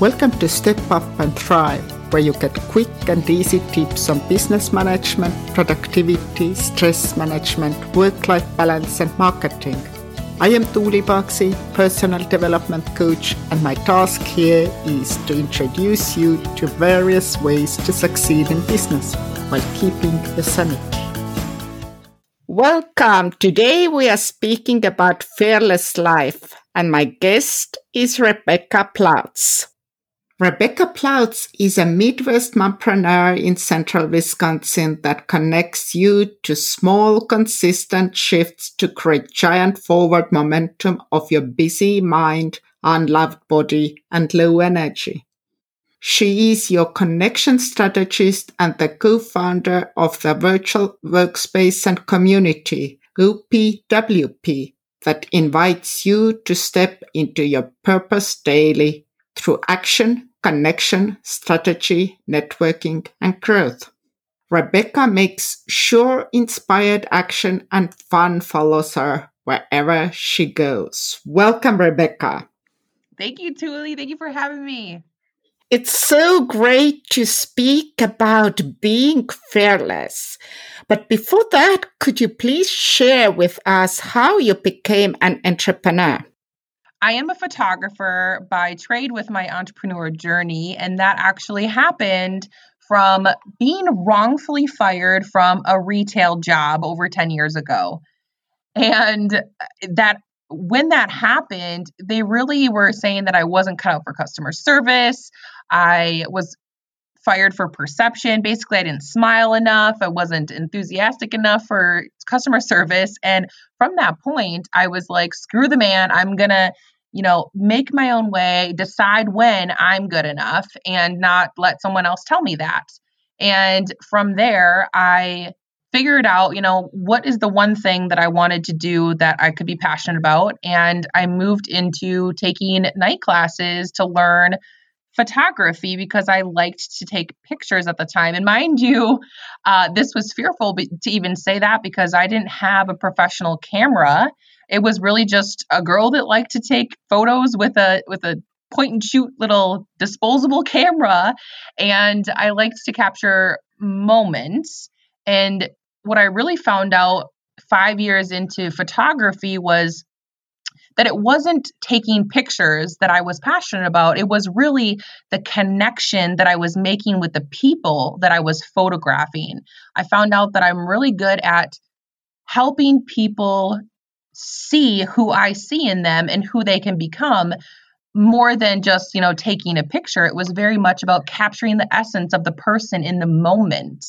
Welcome to Step Up and Thrive, where you get quick and easy tips on business management, productivity, stress management, work life balance, and marketing. I am Tuuli Paksi, personal development coach, and my task here is to introduce you to various ways to succeed in business while keeping the sanity. Welcome. Today we are speaking about fearless life, and my guest is Rebecca Plautz. Rebecca Plautz is a Midwest mompreneur in central Wisconsin that connects you to small, consistent shifts to create giant forward momentum of your busy mind, unloved body, and low energy. She is your connection strategist and the co-founder of the virtual workspace and community, OPWP, that invites you to step into your purpose daily through action connection, strategy, networking, and growth. Rebecca makes sure inspired action and fun follows her wherever she goes. Welcome, Rebecca. Thank you, Tuuli. Thank you for having me. It's so great to speak about being fearless. But before that, could you please share with us how you became an entrepreneur? I am a photographer by trade with my entrepreneur journey, and that actually happened from being wrongfully fired from a retail job over 10 years ago. And that when that happened, they really were saying that I wasn't cut out for customer service. I was fired for perception. Basically, I didn't smile enough. I wasn't enthusiastic enough for customer service. And from that point, I was like, screw the man. I'm going to, you know, make my own way, decide when I'm good enough and not let someone else tell me that. And from there, I figured out, you know, what is the one thing that I wanted to do that I could be passionate about. And I moved into taking night classes to learn photography because I liked to take pictures at the time. And mind you, uh, this was fearful to even say that because I didn't have a professional camera. It was really just a girl that liked to take photos with a with a point and shoot little disposable camera and I liked to capture moments and what I really found out 5 years into photography was that it wasn't taking pictures that I was passionate about. It was really the connection that I was making with the people that I was photographing. I found out that I'm really good at helping people see who I see in them and who they can become more than just, you know, taking a picture. It was very much about capturing the essence of the person in the moment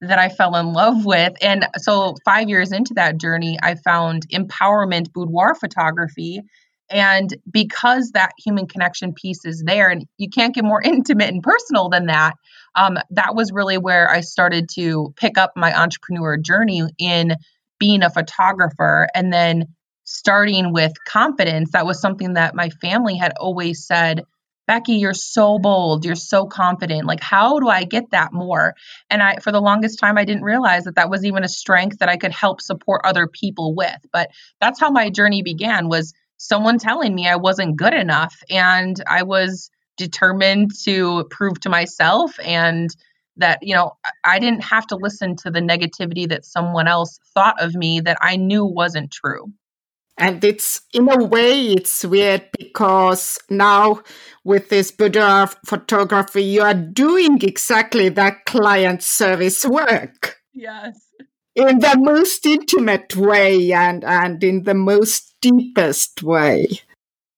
that I fell in love with. And so, five years into that journey, I found empowerment boudoir photography. And because that human connection piece is there, and you can't get more intimate and personal than that, um, that was really where I started to pick up my entrepreneur journey in being a photographer. And then starting with confidence, that was something that my family had always said Becky, you're so bold. You're so confident. Like, how do I get that more? And I, for the longest time, I didn't realize that that was even a strength that I could help support other people with. But that's how my journey began was someone telling me I wasn't good enough. And I was determined to prove to myself and that, you know, I didn't have to listen to the negativity that someone else thought of me that I knew wasn't true. And it's in a way it's weird because now with this boudoir photography, you are doing exactly that client service work. Yes. In the most intimate way and, and in the most deepest way.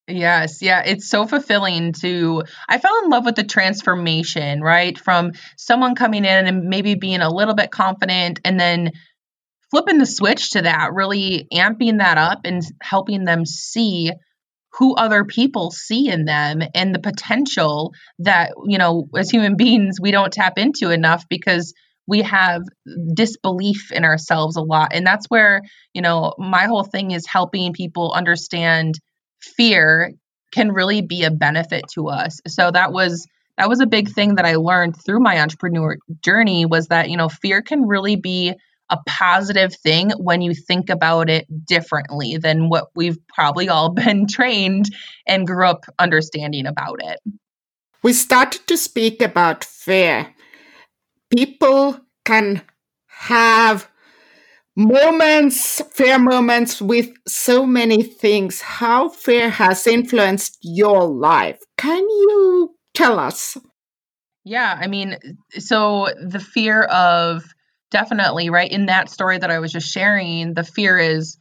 Yes, yeah, it's so fulfilling to I fell in love with the transformation, right? From someone coming in and maybe being a little bit confident and then flipping the switch to that, really amping that up and helping them see who other people see in them and the potential that, you know, as human beings, we don't tap into enough because we have disbelief in ourselves a lot. And that's where, you know, my whole thing is helping people understand fear can really be a benefit to us. So that was that was a big thing that I learned through my entrepreneur journey was that, you know, fear can really be a positive thing when you think about it differently than what we've probably all been trained and grew up understanding about it. we started to speak about fear. People can have moments, fear moments with so many things. How fear has influenced your life? Can you tell us? Yeah, I mean, so the fear of definitely, right, in that story that I was just sharing, the fear is,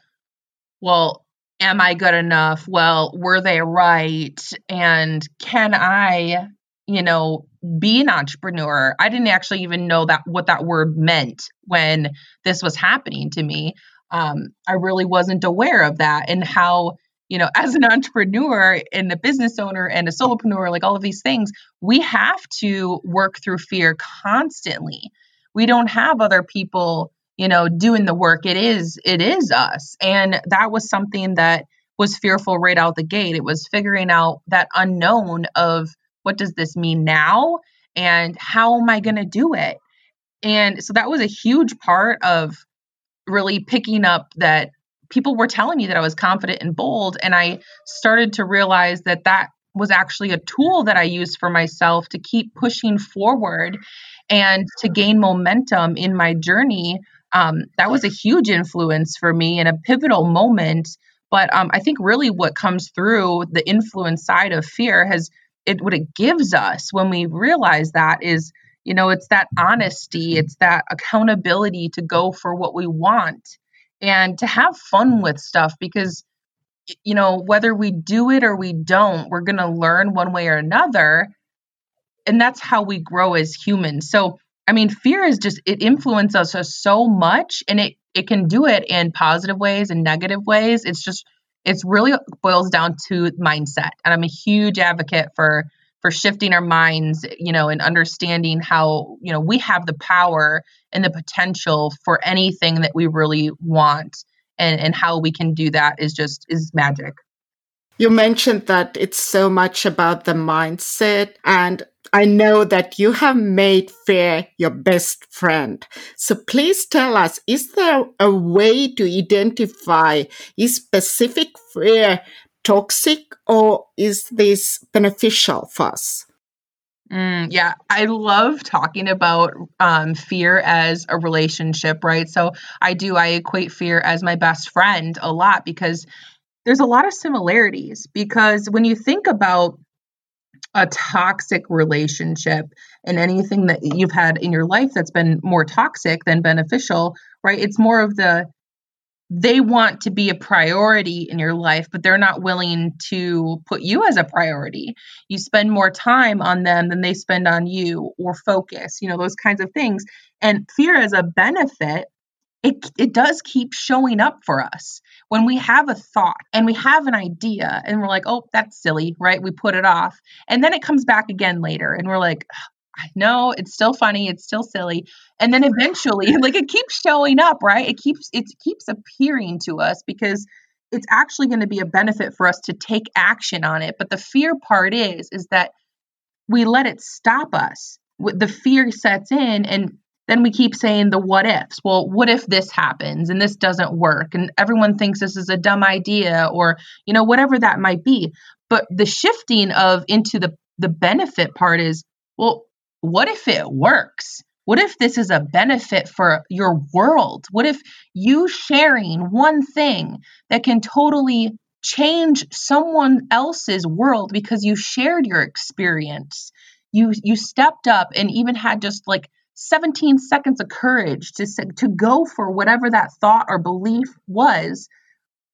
well, am I good enough? Well, were they right? And can I, you know, be an entrepreneur? I didn't actually even know that what that word meant when this was happening to me. Um, I really wasn't aware of that and how you know, as an entrepreneur and a business owner and a solopreneur, like all of these things, we have to work through fear constantly. We don't have other people, you know, doing the work. It is it is us. And that was something that was fearful right out the gate. It was figuring out that unknown of what does this mean now and how am I going to do it? And so that was a huge part of really picking up that people were telling me that I was confident and bold. And I started to realize that that was actually a tool that I used for myself to keep pushing forward and to gain momentum in my journey. Um, that was a huge influence for me and a pivotal moment. But um, I think really what comes through the influence side of fear has it what it gives us when we realize that is you know it's that honesty it's that accountability to go for what we want and to have fun with stuff because you know whether we do it or we don't we're going to learn one way or another and that's how we grow as humans so i mean fear is just it influences us so much and it it can do it in positive ways and negative ways it's just it's really boils down to mindset and i'm a huge advocate for for shifting our minds, you know, and understanding how, you know, we have the power and the potential for anything that we really want. And, and how we can do that is just is magic. You mentioned that it's so much about the mindset and I know that you have made fear your best friend. So please tell us, is there a way to identify is specific fear toxic or is this beneficial for us? Mm, yeah, I love talking about um, fear as a relationship, right? So I do, I equate fear as my best friend a lot because there's a lot of similarities. Because when you think about a toxic relationship and anything that you've had in your life that's been more toxic than beneficial, right? It's more of the they want to be a priority in your life, but they're not willing to put you as a priority. You spend more time on them than they spend on you, or focus, you know, those kinds of things. And fear as a benefit, it, it does keep showing up for us. When we have a thought and we have an idea and we're like, oh, that's silly, right? We put it off. And then it comes back again later and we're like, no, it's still funny, it's still silly. And then eventually, like it keeps showing up, right? It keeps it keeps appearing to us because it's actually going to be a benefit for us to take action on it. But the fear part is is that we let it stop us. The fear sets in and then we keep saying the what ifs. Well, what if this happens and this doesn't work and everyone thinks this is a dumb idea or you know whatever that might be. But the shifting of into the the benefit part is well, what if it works? What if this is a benefit for your world? What if you sharing one thing that can totally change someone else's world because you shared your experience? You you stepped up and even had just like 17 seconds of courage to to go for whatever that thought or belief was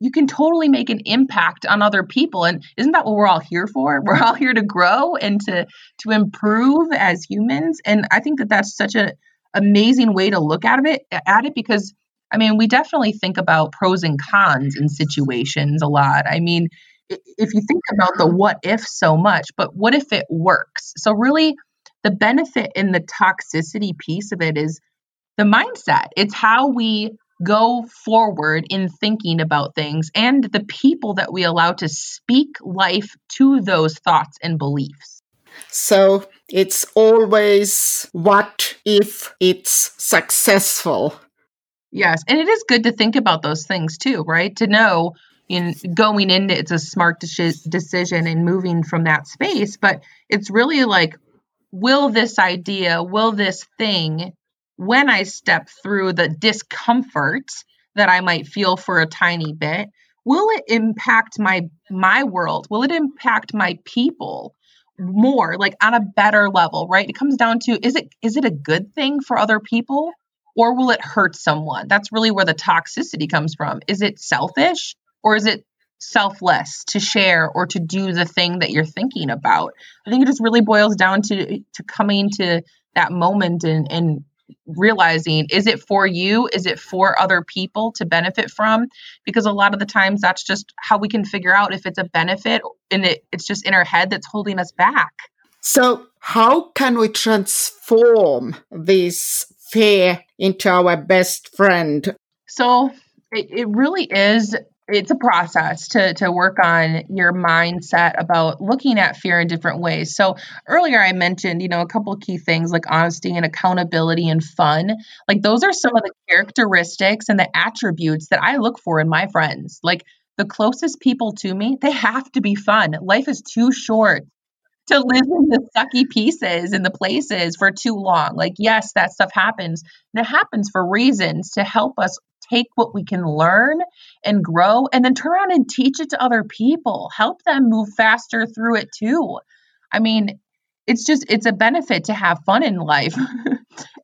you can totally make an impact on other people. And isn't that what we're all here for? We're all here to grow and to to improve as humans. And i think that that's such an amazing way to look at it at it because i mean we definitely think about pros and cons in situations a lot. I mean if you think about the what if so much but what if it works? So really the benefit in the toxicity piece of it is the mindset it's how we go forward in thinking about things and the people that we allow to speak life to those thoughts and beliefs. So it's always what if it's successful? Yes. And it is good to think about those things too, right? To know in going into it's a smart de- decision and moving from that space but it's really like will this idea will this thing when i step through the discomfort that i might feel for a tiny bit will it impact my my world? Will it impact my people more like on a better level right? It comes down to is it is it a good thing for other people or will it hurt someone? That's really where the toxicity comes from. Is it selfish or is it selfless to share or to do the thing that you're thinking about. I think it just really boils down to to coming to that moment and and realizing is it for you? Is it for other people to benefit from? Because a lot of the times that's just how we can figure out if it's a benefit and it, it's just in our head that's holding us back. So how can we transform this fear into our best friend? So it, it really is it's a process to to work on your mindset about looking at fear in different ways. So earlier I mentioned, you know, a couple key things like honesty and accountability and fun. Like those are some of the characteristics and the attributes that I look for in my friends. Like the closest people to me, they have to be fun. Life is too short to live in the sucky pieces and the places for too long. Like, yes, that stuff happens. And it happens for reasons to help us take what we can learn and grow and then turn around and teach it to other people. Help them move faster through it too. I mean it's just it's a benefit to have fun in life.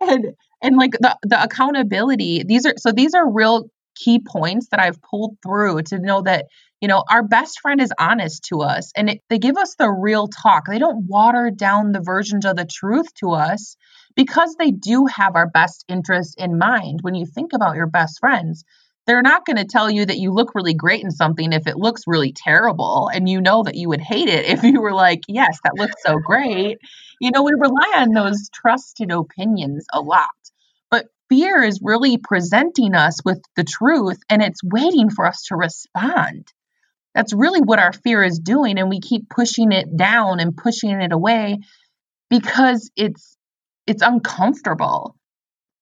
And and like the the accountability these are so these are real key points that i've pulled through to know that you know our best friend is honest to us and it, they give us the real talk. They don't water down the versions of the truth to us because they do have our best interest in mind. When you think about your best friends, they're not going to tell you that you look really great in something if it looks really terrible and you know that you would hate it if you were like, yes, that looks so great. You know, we rely on those trusted opinions a lot. But fear is really presenting us with the truth and it's waiting for us to respond. That's really what our fear is doing. And we keep pushing it down and pushing it away because it's it's uncomfortable.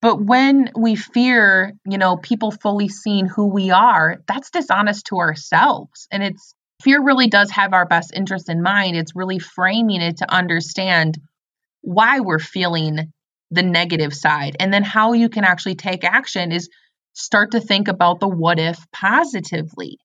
But when we fear, you know, people fully seeing who we are, that's dishonest to ourselves. And it's fear really does have our best interest in mind. It's really framing it to understand why we're feeling the negative side. And then how you can actually take action is start to think about the what if positively.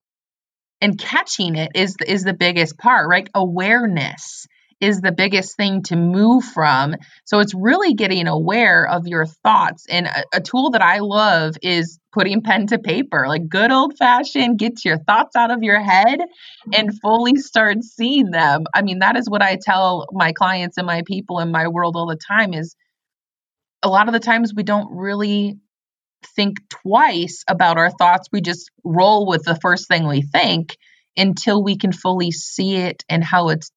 And catching it is is the biggest part, right? Awareness is the biggest thing to move from. So it's really getting aware of your thoughts. And a, a, tool that I love is putting pen to paper, like good old fashioned, get your thoughts out of your head and fully start seeing them. I mean, that is what I tell my clients and my people in my world all the time is a lot of the times we don't really think twice about our thoughts. We just roll with the first thing we think until we can fully see it and how it's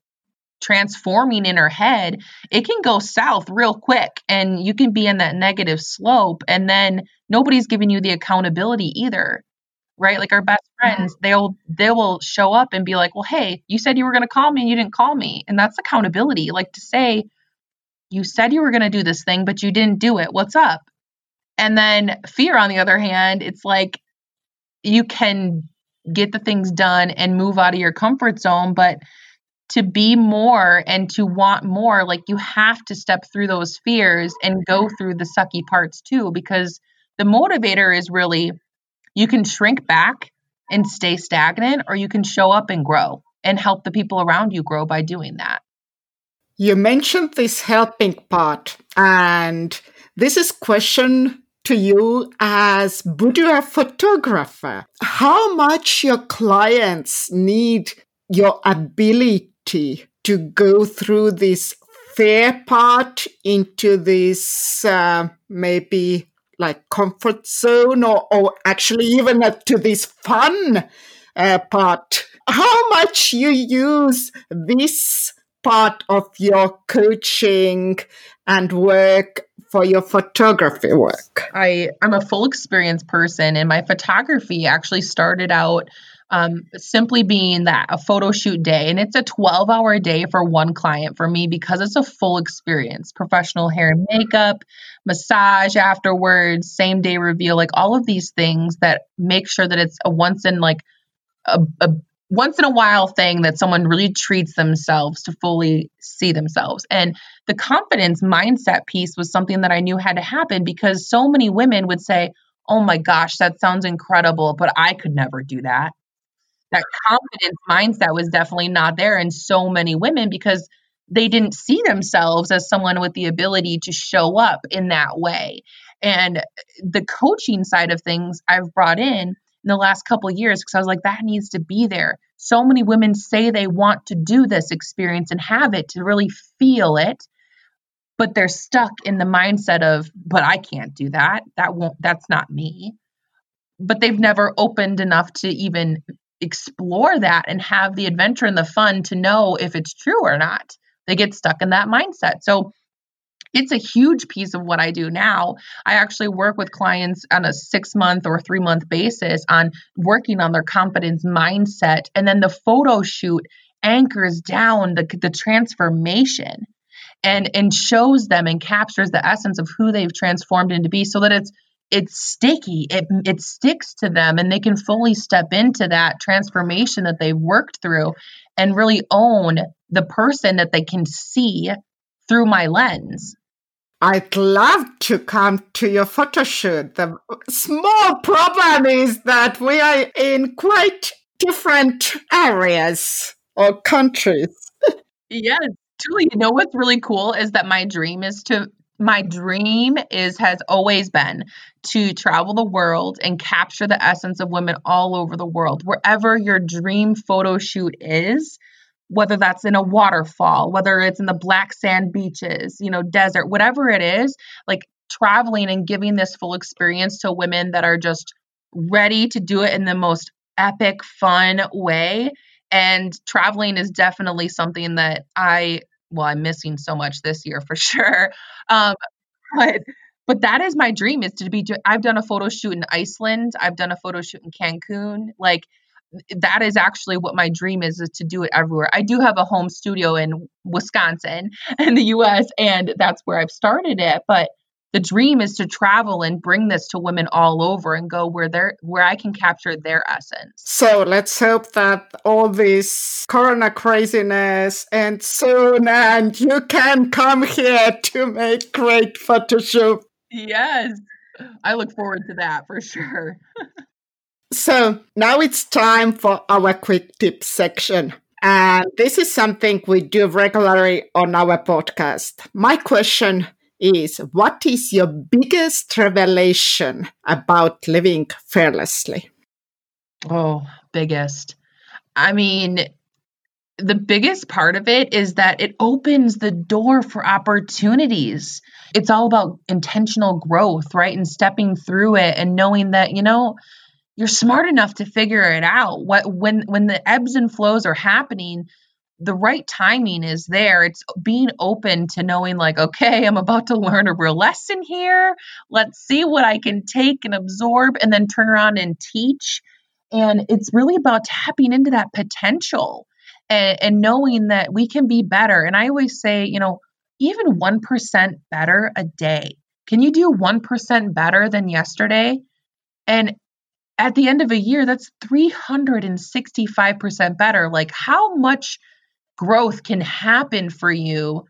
transforming in her head, it can go south real quick and you can be in that negative slope and then nobody's giving you the accountability either. Right? Like our best mm-hmm. friends, they'll they will show up and be like, "Well, hey, you said you were going to call me and you didn't call me." And that's accountability. Like to say, "You said you were going to do this thing, but you didn't do it. What's up?" And then fear on the other hand, it's like you can get the things done and move out of your comfort zone, but to be more and to want more, like you have to step through those fears and go through the sucky parts too, because the motivator is really you can shrink back and stay stagnant, or you can show up and grow and help the people around you grow by doing that. You mentioned this helping part, and this is question to you as boudoir photographer. How much your clients need your ability to go through this fear part into this uh, maybe like comfort zone or, or actually even to this fun uh, part. How much you use this part of your coaching and work for your photography work? I i'm a full experience person and my photography actually started out um, simply being that a photo shoot day. And it's a 12 hour day for one client for me because it's a full experience professional hair and makeup, massage afterwards, same day reveal, like all of these things that make sure that it's a once in like a, a once in a while thing that someone really treats themselves to fully see themselves. And the confidence mindset piece was something that I knew had to happen because so many women would say, Oh my gosh, that sounds incredible, but I could never do that. That confidence mindset was definitely not there in so many women because they didn't see themselves as someone with the ability to show up in that way. And the coaching side of things I've brought in in the last couple years because I was like, that needs to be there. So many women say they want to do this experience and have it to really feel it, but they're stuck in the mindset of, but I can't do that. That won't, that's not me. But they've never opened enough to even explore that and have the adventure and the fun to know if it's true or not. They get stuck in that mindset. So it's a huge piece of what I do now. I actually work with clients on a six month or three month basis on working on their confidence mindset. And then the photo shoot anchors down the, the transformation and, and shows them and captures the essence of who they've transformed into be so that it's it's sticky it it sticks to them and they can fully step into that transformation that they've worked through and really own the person that they can see through my lens I'd love to come to your photo shoot. The small problem is that we are in quite different areas or countries. yes, Julie, you know what's really cool is that my dream is to my dream is has always been to travel the world and capture the essence of women all over the world. Wherever your dream photo shoot is, whether that's in a waterfall, whether it's in the black sand beaches, you know, desert, whatever it is, like traveling and giving this full experience to women that are just ready to do it in the most epic, fun way. And traveling is definitely something that I, well, I'm missing so much this year for sure. Um, but but that is my dream is to be i've done a photo shoot in iceland i've done a photo shoot in cancun like that is actually what my dream is is to do it everywhere. I do have a home studio in Wisconsin in the US and that's where I've started it, but the dream is to travel and bring this to women all over and go where they're where I can capture their essence. So let's hope that all this corona craziness and soon and you can come here to make great photo shoot. Yes. I look forward to that for sure. So now it's time for our quick tip section. And this is something we do regularly on our podcast. My question is What is your biggest revelation about living fearlessly? Oh, biggest. I mean, the biggest part of it is that it opens the door for opportunities. It's all about intentional growth, right? And stepping through it and knowing that, you know, you're smart enough to figure it out. What when when the ebbs and flows are happening the right timing is there. It's being open to knowing like okay i'm about to learn a real lesson here. Let's see what i can take and absorb and then turn around and teach. And it's really about tapping into that potential and, and knowing that we can be better. And i always say you know even 1% better a day can you do 1% better than yesterday and at the end of a year, that's 365% better. Like, how much growth can happen for you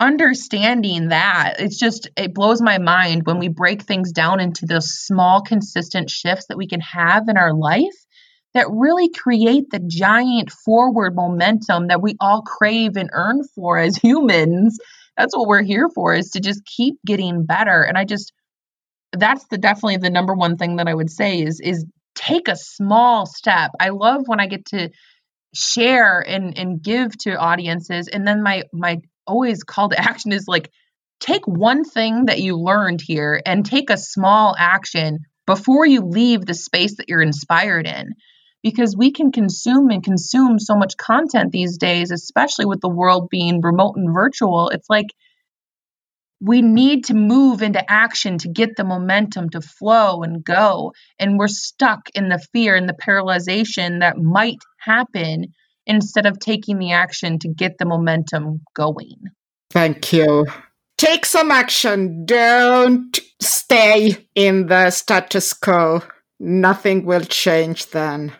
understanding that? It's just, it blows my mind when we break things down into those small, consistent shifts that we can have in our life that really create the giant forward momentum that we all crave and earn for as humans. That's what we're here for, is to just keep getting better. And I just, that's the definitely the number one thing that I would say is is take a small step. I love when I get to share and and give to audiences and then my my always call to action is like take one thing that you learned here and take a small action before you leave the space that you're inspired in because we can consume and consume so much content these days especially with the world being remote and virtual it's like we need to move into action to get the momentum to flow and go. And we're stuck in the fear and the paralyzation that might happen instead of taking the action to get the momentum going. Thank you. Take some action. Don't stay in the status quo. Nothing will change then.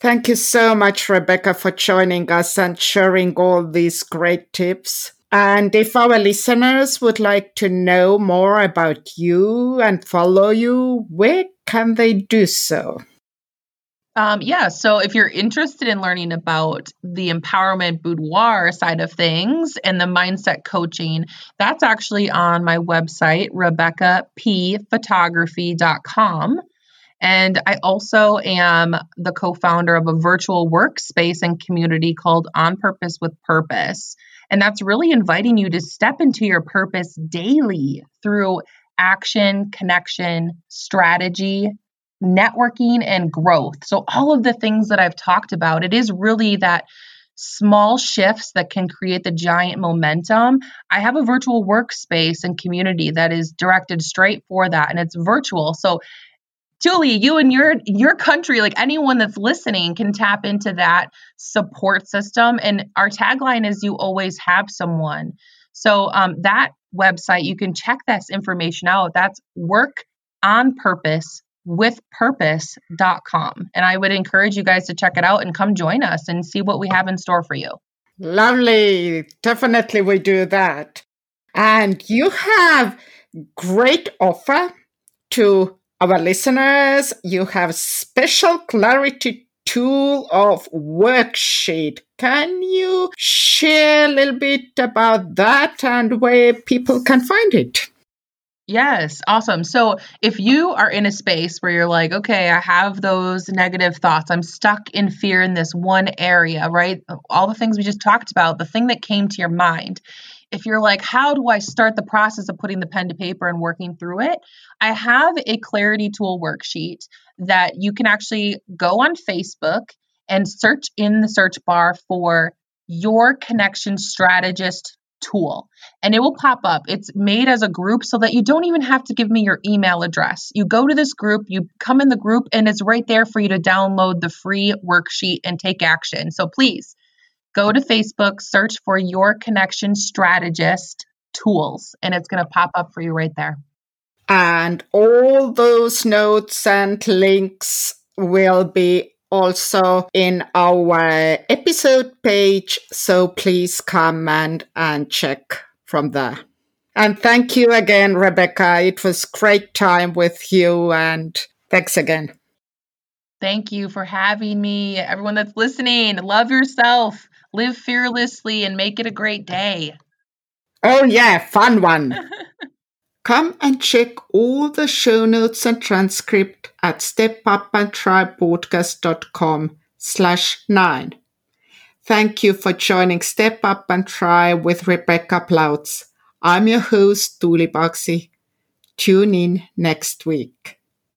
Thank you so much, Rebecca, for joining us and sharing all these great tips. And if our listeners would like to know more about you and follow you, where can they do so? Um, yeah, so if you're interested in learning about the empowerment boudoir side of things and the mindset coaching, that's actually on my website, RebeccaPphotography.com. And I also am the co founder of a virtual workspace and community called On Purpose with Purpose. And that's really inviting you to step into your purpose daily through action, connection, strategy, networking, and growth. So, all of the things that I've talked about, it is really that small shifts that can create the giant momentum. I have a virtual workspace and community that is directed straight for that, and it's virtual. So, Julie, you and your your country, like anyone that's listening, can tap into that support system. And our tagline is "You always have someone." So um, that website, you can check this information out. That's work on purpose with purpose.com. And I would encourage you guys to check it out and come join us and see what we have in store for you. Lovely. Definitely we do that. And you have great offer to our listeners. You have special clarity tool of worksheet. Can you share a little bit about that and where people can find it? Yes, awesome. So if you are in a space where you're like, okay, I have those negative thoughts, I'm stuck in fear in this one area, right? All the things we just talked about, the thing that came to your mind. If you're like, how do I start the process of putting the pen to paper and working through it? I have a clarity tool worksheet that you can actually go on Facebook and search in the search bar for your connection strategist tool and it will pop up. It's made as a group so that you don't even have to give me your email address. You go to this group, you come in the group, and it's right there for you to download the free worksheet and take action. So please go to Facebook, search for your connection strategist tools, and it's going to pop up for you right there. And all those notes and links will be also in our episode page. So please come and, and check from there. And thank you again, Rebecca. It was great time with you and thanks again. Thank you for having me. Everyone that's listening, love yourself, live fearlessly, and make it a great day. Oh, yeah, fun one. Come and check all the show notes and transcript at stepupandthrivepodcast.com slash nine. Thank you for joining Step Up and Thrive with Rebecca Plautz. I'm your host, Tuuli Paksi. Tune in next week.